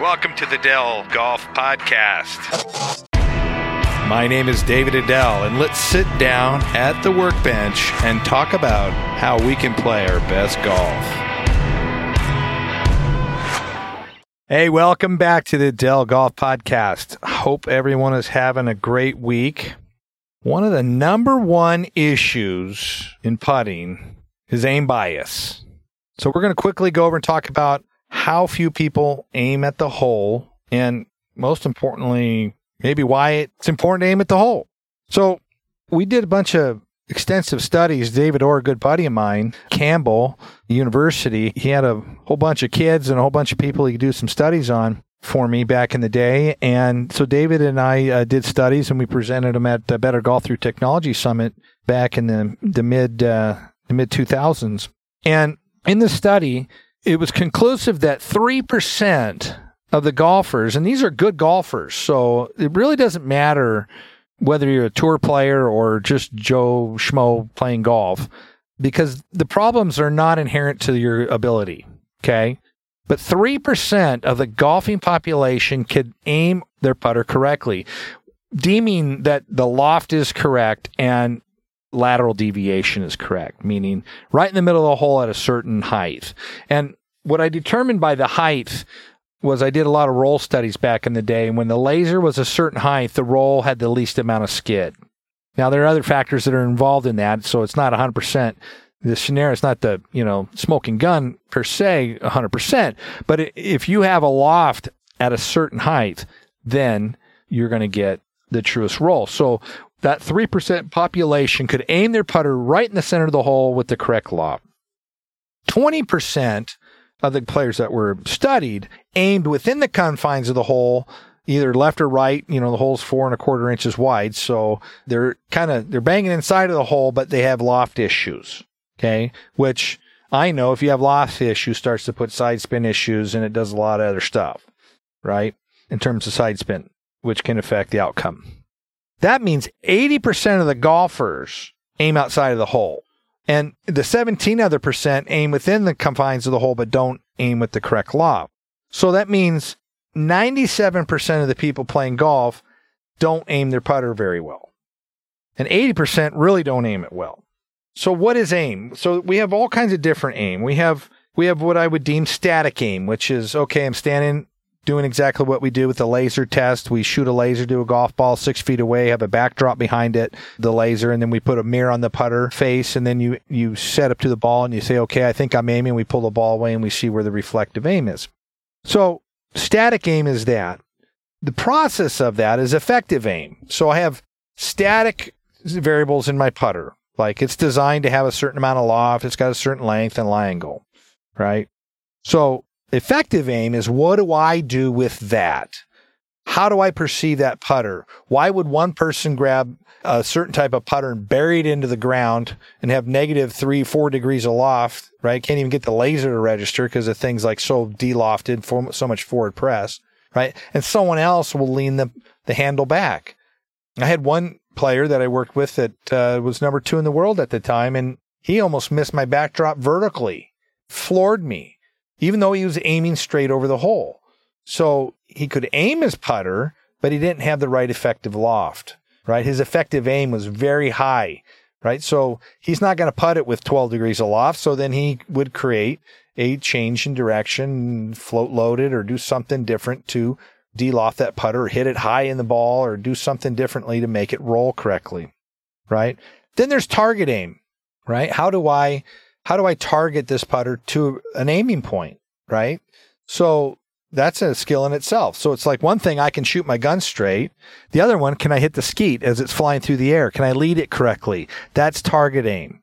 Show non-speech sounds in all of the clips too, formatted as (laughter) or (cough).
Welcome to the Edel Golf Podcast. My name is David Edel, and let's sit down at the workbench and talk about how we can play our best golf. Hey, welcome back to the Edel Golf Podcast. Hope everyone is having a great week. One of the number one issues in putting is aim bias. So we're going to quickly go over and talk about how few people aim at the hole and most importantly, maybe why it's important to aim at the hole. So we did a bunch of extensive studies. David Orr, a good buddy of mine, Campbell University, he had a whole bunch of kids and a whole bunch of people he could do some studies on for me back in the day. And so David and I uh, did studies and we presented them at the Better Golf Through Technology Summit back in the, the mid, uh, the mid 2000s. And in the study, it was conclusive that 3% of the golfers, and these are good golfers, so it really doesn't matter whether you're a tour player or just Joe Schmo playing golf, because the problems are not inherent to your ability. Okay. But 3% of the golfing population could aim their putter correctly, deeming that the loft is correct and lateral deviation is correct, meaning right in the middle of the hole at a certain height. And what I determined by the height was I did a lot of roll studies back in the day. And when the laser was a certain height, the roll had the least amount of skid. Now, there are other factors that are involved in that. So it's not 100%. The scenario is not the, you know, smoking gun per se 100%. But if you have a loft at a certain height, then you're going to get the truest roll. So that 3% population could aim their putter right in the center of the hole with the correct loft. 20% of the players that were studied aimed within the confines of the hole, either left or right. You know, the hole's four and a quarter inches wide. So they're kind of, they're banging inside of the hole, but they have loft issues. Okay. Which I know if you have loft issues starts to put side spin issues and it does a lot of other stuff, right? In terms of side spin, which can affect the outcome. That means 80% of the golfers aim outside of the hole. And the 17 other percent aim within the confines of the hole, but don't aim with the correct lob. So that means 97% of the people playing golf don't aim their putter very well. And 80% really don't aim it well. So what is aim? So we have all kinds of different aim. We have we have what I would deem static aim, which is okay, I'm standing doing exactly what we do with the laser test. We shoot a laser to a golf ball six feet away, have a backdrop behind it, the laser, and then we put a mirror on the putter face, and then you you set up to the ball and you say, okay, I think I'm aiming. We pull the ball away and we see where the reflective aim is. So static aim is that. The process of that is effective aim. So I have static variables in my putter. Like it's designed to have a certain amount of loft, it's got a certain length and lie angle, right? So Effective aim is what do I do with that? How do I perceive that putter? Why would one person grab a certain type of putter and bury it into the ground and have negative three, four degrees aloft, right? Can't even get the laser to register because the things like so delofted, so much forward press, right? And someone else will lean the, the handle back. I had one player that I worked with that uh, was number two in the world at the time, and he almost missed my backdrop vertically, floored me even though he was aiming straight over the hole. So he could aim his putter, but he didn't have the right effective loft, right? His effective aim was very high, right? So he's not going to putt it with 12 degrees aloft. So then he would create a change in direction, float load it or do something different to deloft that putter, hit it high in the ball or do something differently to make it roll correctly, right? Then there's target aim, right? How do I how do I target this putter to an aiming point, right? So that's a skill in itself. So it's like one thing I can shoot my gun straight. The other one, can I hit the skeet as it's flying through the air? Can I lead it correctly? That's target aim.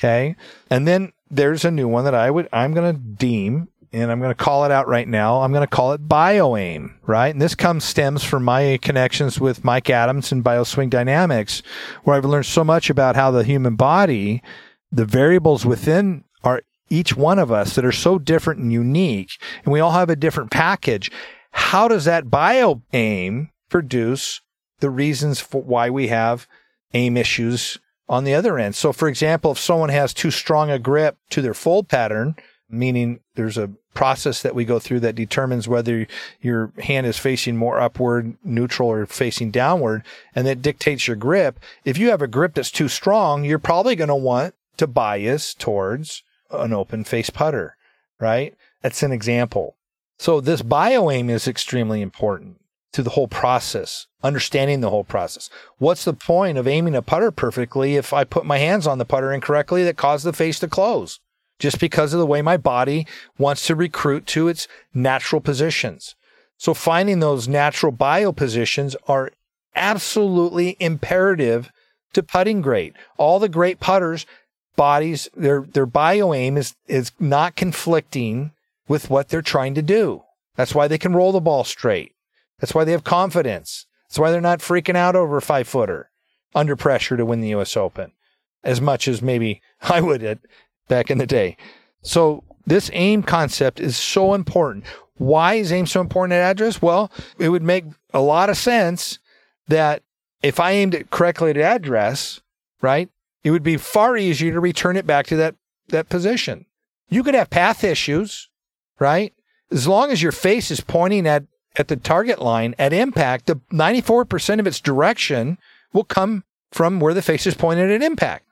Okay. And then there's a new one that I would, I'm going to deem and I'm going to call it out right now. I'm going to call it bio aim, right? And this comes stems from my connections with Mike Adams and Bioswing Dynamics, where I've learned so much about how the human body the variables within are each one of us that are so different and unique, and we all have a different package. How does that bio aim produce the reasons for why we have aim issues on the other end? So, for example, if someone has too strong a grip to their fold pattern, meaning there's a process that we go through that determines whether your hand is facing more upward, neutral, or facing downward, and that dictates your grip. If you have a grip that's too strong, you're probably going to want to bias towards an open face putter, right? That's an example. So this bio aim is extremely important to the whole process, understanding the whole process. What's the point of aiming a putter perfectly if I put my hands on the putter incorrectly that cause the face to close? Just because of the way my body wants to recruit to its natural positions. So finding those natural bio positions are absolutely imperative to putting great. All the great putters bodies, their, their bio aim is, is not conflicting with what they're trying to do. That's why they can roll the ball straight. That's why they have confidence. That's why they're not freaking out over a five footer under pressure to win the US Open as much as maybe (laughs) I would at back in the day. So this aim concept is so important. Why is aim so important at address? Well, it would make a lot of sense that if I aimed it correctly at address, right, it would be far easier to return it back to that, that position. You could have path issues, right? As long as your face is pointing at, at the target line at impact, the 94% of its direction will come from where the face is pointed at impact.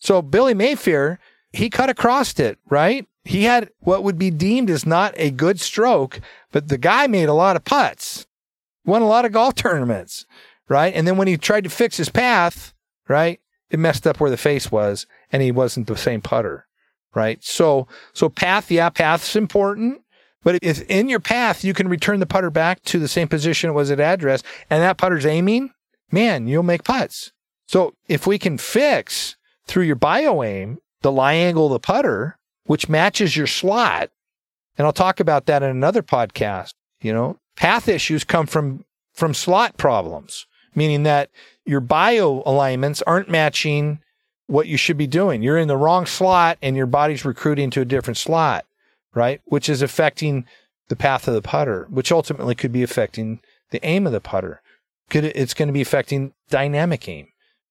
So Billy Mayfair, he cut across it, right? He had what would be deemed as not a good stroke, but the guy made a lot of putts, won a lot of golf (laughs) tournaments, right? And then when he tried to fix his path, right, it messed up where the face was and he wasn't the same putter, right? So, so path, yeah, path's important. But if in your path, you can return the putter back to the same position it was at address and that putter's aiming, man, you'll make putts. So if we can fix through your bio aim, the lie angle of the putter, which matches your slot, and I'll talk about that in another podcast, you know, path issues come from, from slot problems, meaning that your bio alignments aren't matching what you should be doing. You're in the wrong slot and your body's recruiting to a different slot, right? Which is affecting the path of the putter, which ultimately could be affecting the aim of the putter. Could it's going to be affecting dynamic aim,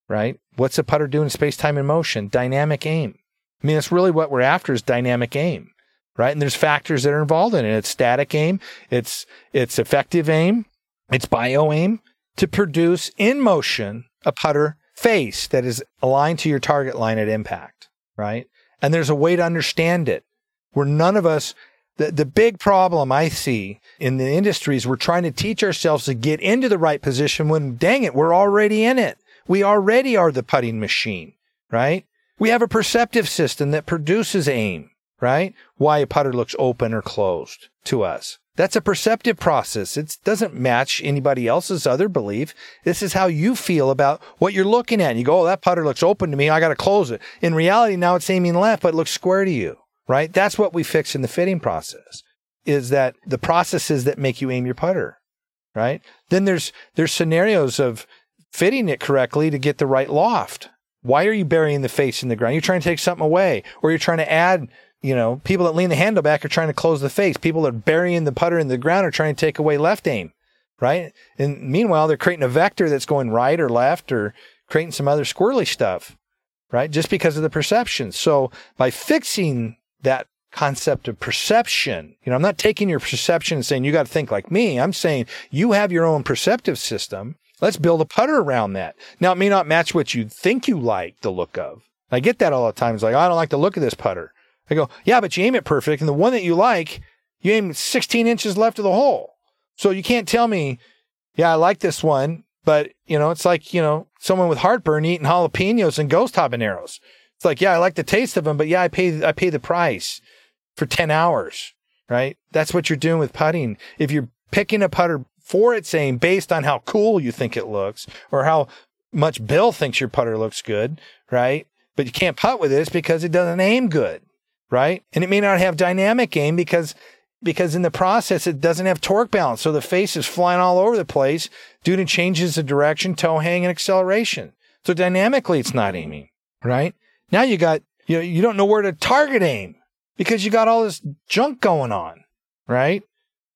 right? What's the putter doing space, time, and motion? Dynamic aim. I mean, that's really what we're after is dynamic aim, right? And there's factors that are involved in it. It's static aim, it's it's effective aim, it's bio aim, to produce in motion a putter face that is aligned to your target line at impact, right? And there's a way to understand it where none of us, the, the big problem I see in the industry is we're trying to teach ourselves to get into the right position when dang it, we're already in it. We already are the putting machine, right? We have a perceptive system that produces aim, right? Why a putter looks open or closed to us. That's a perceptive process. It doesn't match anybody else's other belief. This is how you feel about what you're looking at. And You go, oh, that putter looks open to me. I got to close it. In reality, now it's aiming left, but it looks square to you, right? That's what we fix in the fitting process is that the processes that make you aim your putter, right? Then there's, there's scenarios of fitting it correctly to get the right loft. Why are you burying the face in the ground? You're trying to take something away or you're trying to add you know, people that lean the handle back are trying to close the face. People that are burying the putter in the ground are trying to take away left aim, right? And meanwhile, they're creating a vector that's going right or left or creating some other squirrely stuff, right? Just because of the perception. So by fixing that concept of perception, you know, I'm not taking your perception and saying you got to think like me. I'm saying you have your own perceptive system. Let's build a putter around that. Now, it may not match what you think you like the look of. I get that all the time. It's like, oh, I don't like the look of this putter. I go, yeah, but you aim it perfect. And the one that you like, you aim 16 inches left of the hole. So you can't tell me, yeah, I like this one, but you know, it's like, you know, someone with heartburn eating jalapenos and ghost habaneros. It's like, yeah, I like the taste of them, but yeah, I pay, I pay the price for 10 hours, right? That's what you're doing with putting. If you're picking a putter for its aim based on how cool you think it looks or how much Bill thinks your putter looks good, right? But you can't putt with this because it doesn't aim good right? And it may not have dynamic aim because because in the process it doesn't have torque balance. So the face is flying all over the place due to changes of direction, toe hang, and acceleration. So dynamically it's not aiming, right? Now you got you know, you don't know where to target aim because you got all this junk going on, right?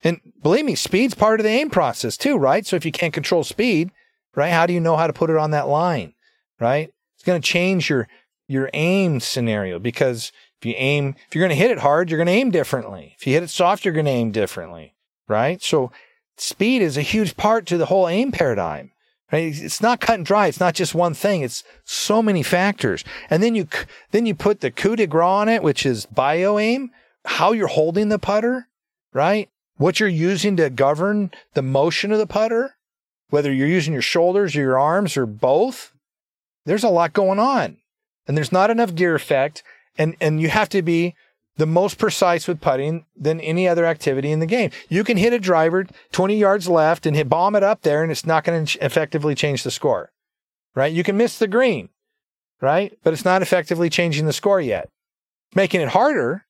And believe me, speed's part of the aim process too, right? So if you can't control speed, right, how do you know how to put it on that line, right? It's going to change your your aim scenario because If you aim, if you're going to hit it hard, you're going to aim differently. If you hit it soft, you're going to aim differently, right? So speed is a huge part to the whole aim paradigm. Right? It's not cut and dry. It's not just one thing. It's so many factors. And then you then you put the coup de grace on it, which is bio aim, how you're holding the putter, right? What you're using to govern the motion of the putter, whether you're using your shoulders or your arms or both. There's a lot going on. And there's not enough gear effect and and you have to be the most precise with putting than any other activity in the game. You can hit a driver 20 yards left and hit bomb it up there and it's not going to effectively change the score. Right? You can miss the green, right? But it's not effectively changing the score yet. Making it harder.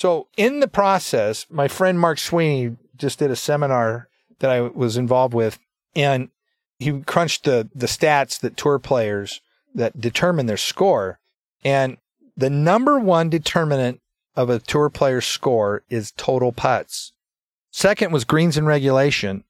So in the process, my friend Mark Sweeney just did a seminar that I was involved with and he crunched the the stats that tour players that determine their score and the number one determinant of a tour player's score is total putts. Second was greens and regulation.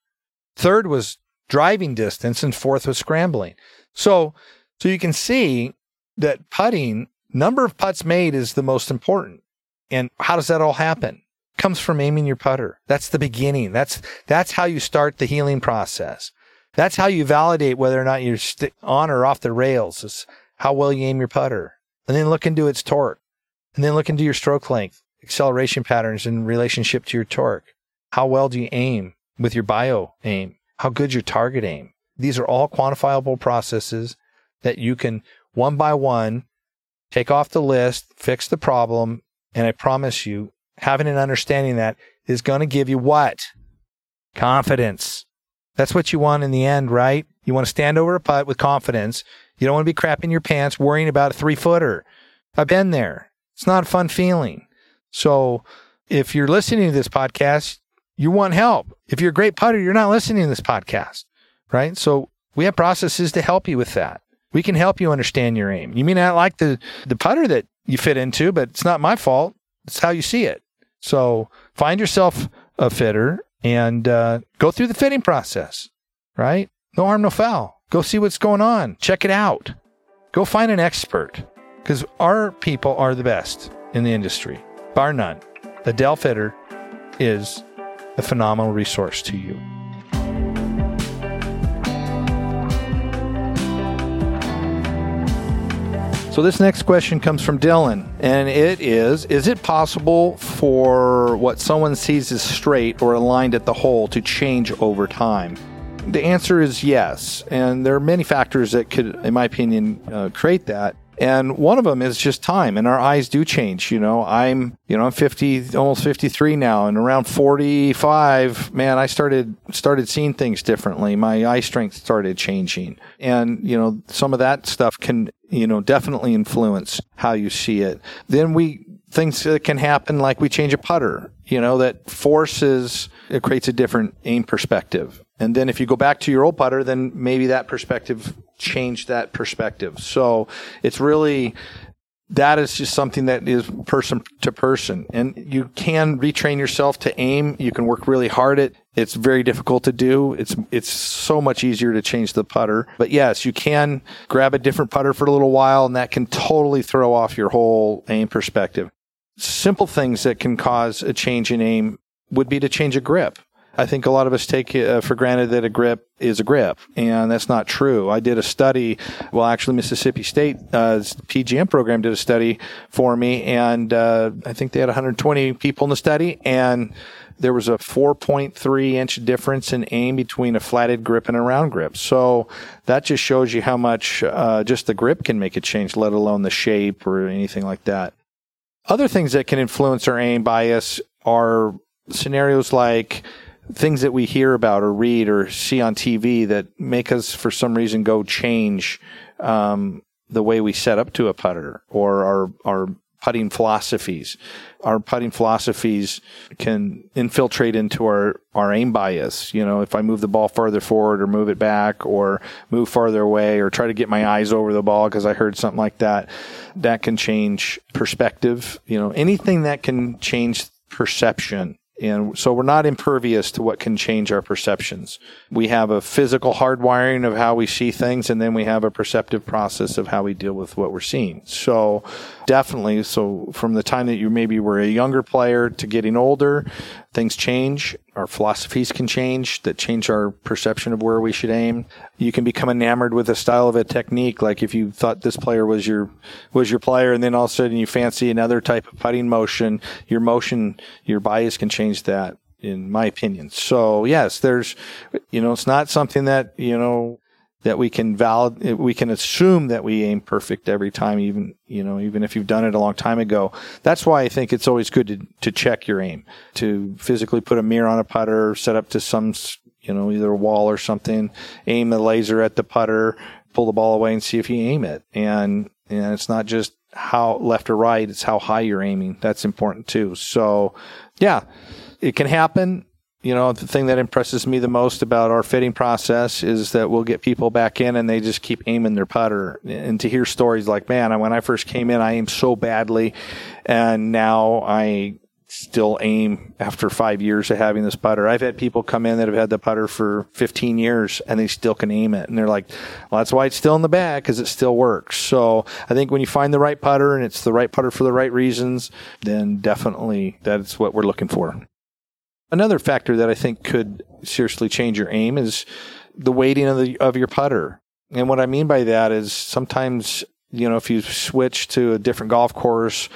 Third was driving distance and fourth was scrambling. So, so you can see that putting number of putts made is the most important. And how does that all happen? Comes from aiming your putter. That's the beginning. That's, that's how you start the healing process. That's how you validate whether or not you're on or off the rails is how well you aim your putter. And then look into its torque. And then look into your stroke length, acceleration patterns in relationship to your torque. How well do you aim with your bio aim? How good's your target aim? These are all quantifiable processes that you can one by one take off the list, fix the problem. And I promise you, having an understanding that is going to give you what? Confidence. That's what you want in the end, right? You want to stand over a putt with confidence. You don't want to be crapping your pants worrying about a three footer. I've been there. It's not a fun feeling. So if you're listening to this podcast, you want help. If you're a great putter, you're not listening to this podcast, right? So we have processes to help you with that. We can help you understand your aim. You may not like the, the putter that you fit into, but it's not my fault. It's how you see it. So find yourself a fitter and uh, go through the fitting process, right? No harm, no foul. Go see what's going on. Check it out. Go find an expert because our people are the best in the industry, bar none. The Edel Fitter is a phenomenal resource to you. So this next question comes from Dylan, and it is Is it possible for what someone sees as straight or aligned at the hole to change over time? The answer is yes, and there are many factors that could, in my opinion, uh, create that. And one of them is just time and our eyes do change. You know, I'm, you know, I'm 50, almost 53 now and around 45, man, I started, started seeing things differently. My eye strength started changing and, you know, some of that stuff can, you know, definitely influence how you see it. Then we, things that can happen like we change a putter, you know, that forces, it creates a different aim perspective. And then if you go back to your old putter, then maybe that perspective changed that perspective. So it's really that is just something that is person to person. And you can retrain yourself to aim. You can work really hard at it's very difficult to do. It's it's so much easier to change the putter. But yes you can grab a different putter for a little while and that can totally throw off your whole aim perspective. Simple things that can cause a change in aim would be to change a grip I think a lot of us take uh, for granted that a grip is a grip, and that's not true. I did a study. Well, actually, Mississippi State uh, PGM program did a study for me, and uh, I think they had 120 people in the study, and there was a 4.3 inch difference in aim between a flatted grip and a round grip. So that just shows you how much uh, just the grip can make a change, let alone the shape or anything like that. Other things that can influence our aim bias are scenarios like things that we hear about or read or see on TV that make us, for some reason, go change um, the way we set up to a putter or our our putting philosophies. Our putting philosophies can infiltrate into our, our aim bias. You know, if I move the ball farther forward or move it back or move farther away or try to get my eyes over the ball because I heard something like that, that can change perspective. You know, anything that can change perception And so we're not impervious to what can change our perceptions. We have a physical hardwiring of how we see things, and then we have a perceptive process of how we deal with what we're seeing. So definitely, so from the time that you maybe were a younger player to getting older, things change. Our philosophies can change that change our perception of where we should aim. You can become enamored with a style of a technique. Like if you thought this player was your, was your player and then all of a sudden you fancy another type of putting motion, your motion, your bias can change that in my opinion. So yes, there's, you know, it's not something that, you know, that we can valid we can assume that we aim perfect every time even you know even if you've done it a long time ago. That's why i think it's always good to, to check your aim to physically put a mirror on a putter set up to some you know either a wall or something aim the laser at the putter pull the ball away and see if you aim it. And and it's not just how left or right it's how high you're aiming. That's important too. So yeah it can happen you know, the thing that impresses me the most about our fitting process is that we'll get people back in and they just keep aiming their putter. And to hear stories like, man, when I first came in, I aimed so badly and now I still aim after five years of having this putter. I've had people come in that have had the putter for 15 years and they still can aim it. And they're like, well, that's why it's still in the bag because it still works. So I think when you find the right putter and it's the right putter for the right reasons, then definitely that's what we're looking for. Another factor that I think could seriously change your aim is the weighting of the of your putter. And what I mean by that is sometimes, you know, if you switch to a different golf course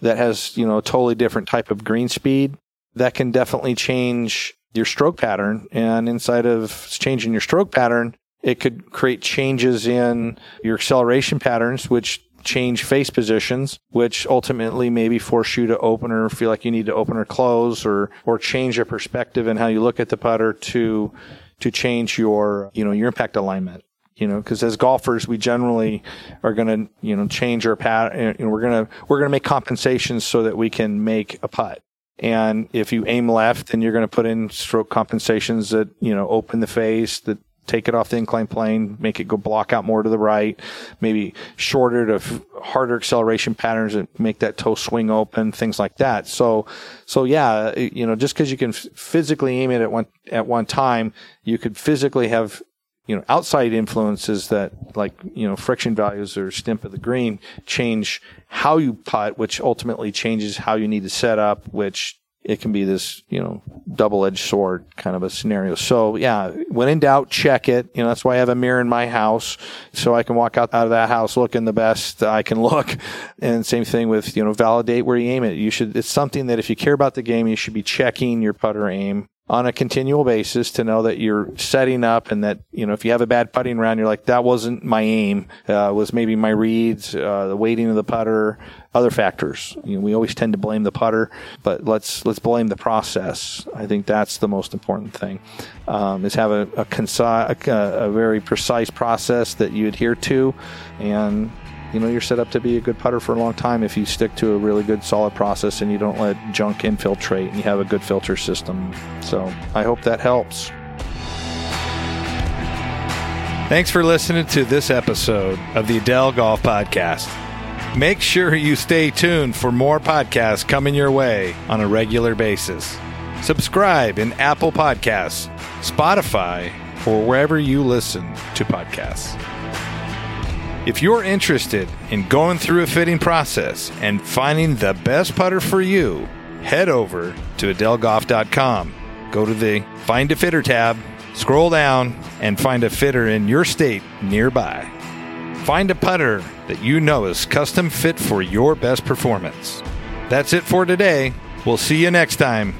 that has, you know, a totally different type of green speed, that can definitely change your stroke pattern. And inside of changing your stroke pattern, it could create changes in your acceleration patterns, which change face positions, which ultimately maybe force you to open or feel like you need to open or close or, or change your perspective and how you look at the putter to, to change your, you know, your impact alignment. You know, because as golfers, we generally are going to, you know, change our pattern. and we're going to, we're going to make compensations so that we can make a putt. And if you aim left, then you're going to put in stroke compensations that, you know, open the face, that take it off the incline plane, make it go block out more to the right, maybe shorter to f- harder acceleration patterns and make that toe swing open, things like that. So, so yeah, you know, just because you can f- physically aim it at one at one time, you could physically have you know outside influences that like you know friction values or stimp of the green change how you putt, which ultimately changes how you need to set up, which it can be this, you know, double edged sword kind of a scenario. So yeah, when in doubt, check it. You know, that's why I have a mirror in my house so I can walk out, out of that house looking the best I can (laughs) look. And same thing with, you know, validate where you aim it. You should, it's something that if you care about the game, you should be checking your putter aim on a continual basis to know that you're setting up and that, you know, if you have a bad putting round, you're like, that wasn't my aim, uh, was maybe my reads, uh, the weighting of the putter, other factors. You know, we always tend to blame the putter, but let's, let's blame the process. I think that's the most important thing, um, is have a, a, concise, a, a very precise process that you adhere to and you know you're set up to be a good putter for a long time if you stick to a really good solid process and you don't let junk infiltrate and you have a good filter system. So i hope that helps. Thanks for listening to this episode of the Edel golf podcast. Make sure you stay tuned for more podcasts coming your way on a regular basis. Subscribe in apple podcasts spotify or wherever you listen to podcasts if you're interested in going through a fitting process and finding the best putter for you, head over to edelgolf.com. Go to the Find a Fitter tab, scroll down, and find a fitter in your state nearby. Find a putter that you know is custom fit for your best performance. That's it for today. We'll see you next time